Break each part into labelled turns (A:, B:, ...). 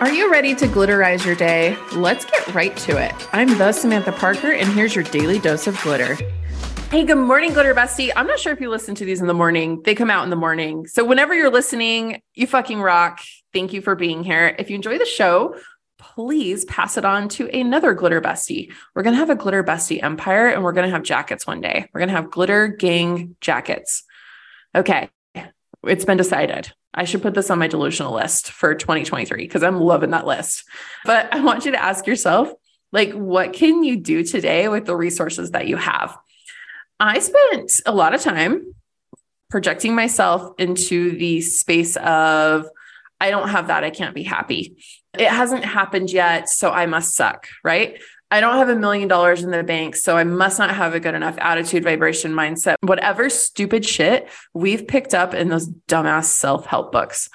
A: Are you ready to glitterize your day? Let's get right to it. I'm the Samantha Parker, and here's your daily dose of glitter. Hey, good morning, Glitter Bestie. I'm not sure if you listen to these in the morning. They come out in the morning. So whenever you're listening, you fucking rock. Thank you for being here. If you enjoy the show, please pass it on to another glitter bestie. We're going to have a glitter bestie empire and we're going to have jackets one day. We're going to have glitter gang jackets. Okay. It's been decided. I should put this on my delusional list for 2023 because I'm loving that list. But I want you to ask yourself, like, what can you do today with the resources that you have? I spent a lot of time projecting myself into the space of, I don't have that. I can't be happy. It hasn't happened yet. So I must suck, right? I don't have a million dollars in the bank, so I must not have a good enough attitude, vibration, mindset, whatever stupid shit we've picked up in those dumbass self help books.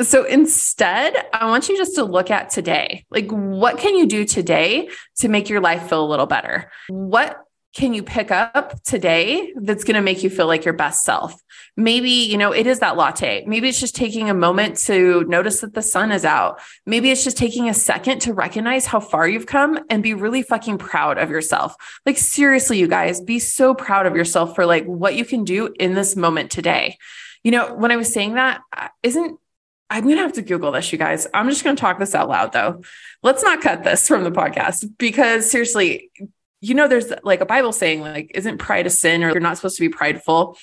A: So instead, I want you just to look at today. Like, what can you do today to make your life feel a little better? What can you pick up today that's going to make you feel like your best self? Maybe, you know, it is that latte. Maybe it's just taking a moment to notice that the sun is out. Maybe it's just taking a second to recognize how far you've come and be really fucking proud of yourself. Like, seriously, you guys, be so proud of yourself for like what you can do in this moment today. You know, when I was saying that, isn't I'm going to have to Google this, you guys. I'm just going to talk this out loud, though. Let's not cut this from the podcast because seriously, you know, there's like a Bible saying, like, isn't pride a sin or you're not supposed to be prideful?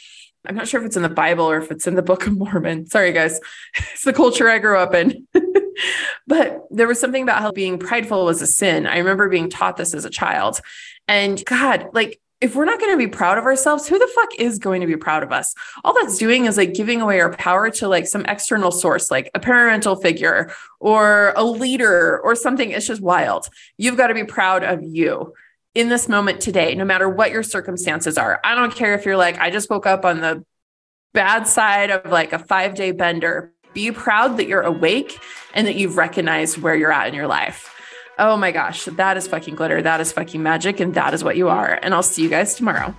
A: I'm not sure if it's in the Bible or if it's in the Book of Mormon. Sorry, guys. It's the culture I grew up in. but there was something about how being prideful was a sin. I remember being taught this as a child. And God, like, if we're not going to be proud of ourselves, who the fuck is going to be proud of us? All that's doing is like giving away our power to like some external source, like a parental figure or a leader or something. It's just wild. You've got to be proud of you in this moment today, no matter what your circumstances are. I don't care if you're like, I just woke up on the bad side of like a five day bender. Be proud that you're awake and that you've recognized where you're at in your life. Oh my gosh, that is fucking glitter. That is fucking magic. And that is what you are. And I'll see you guys tomorrow.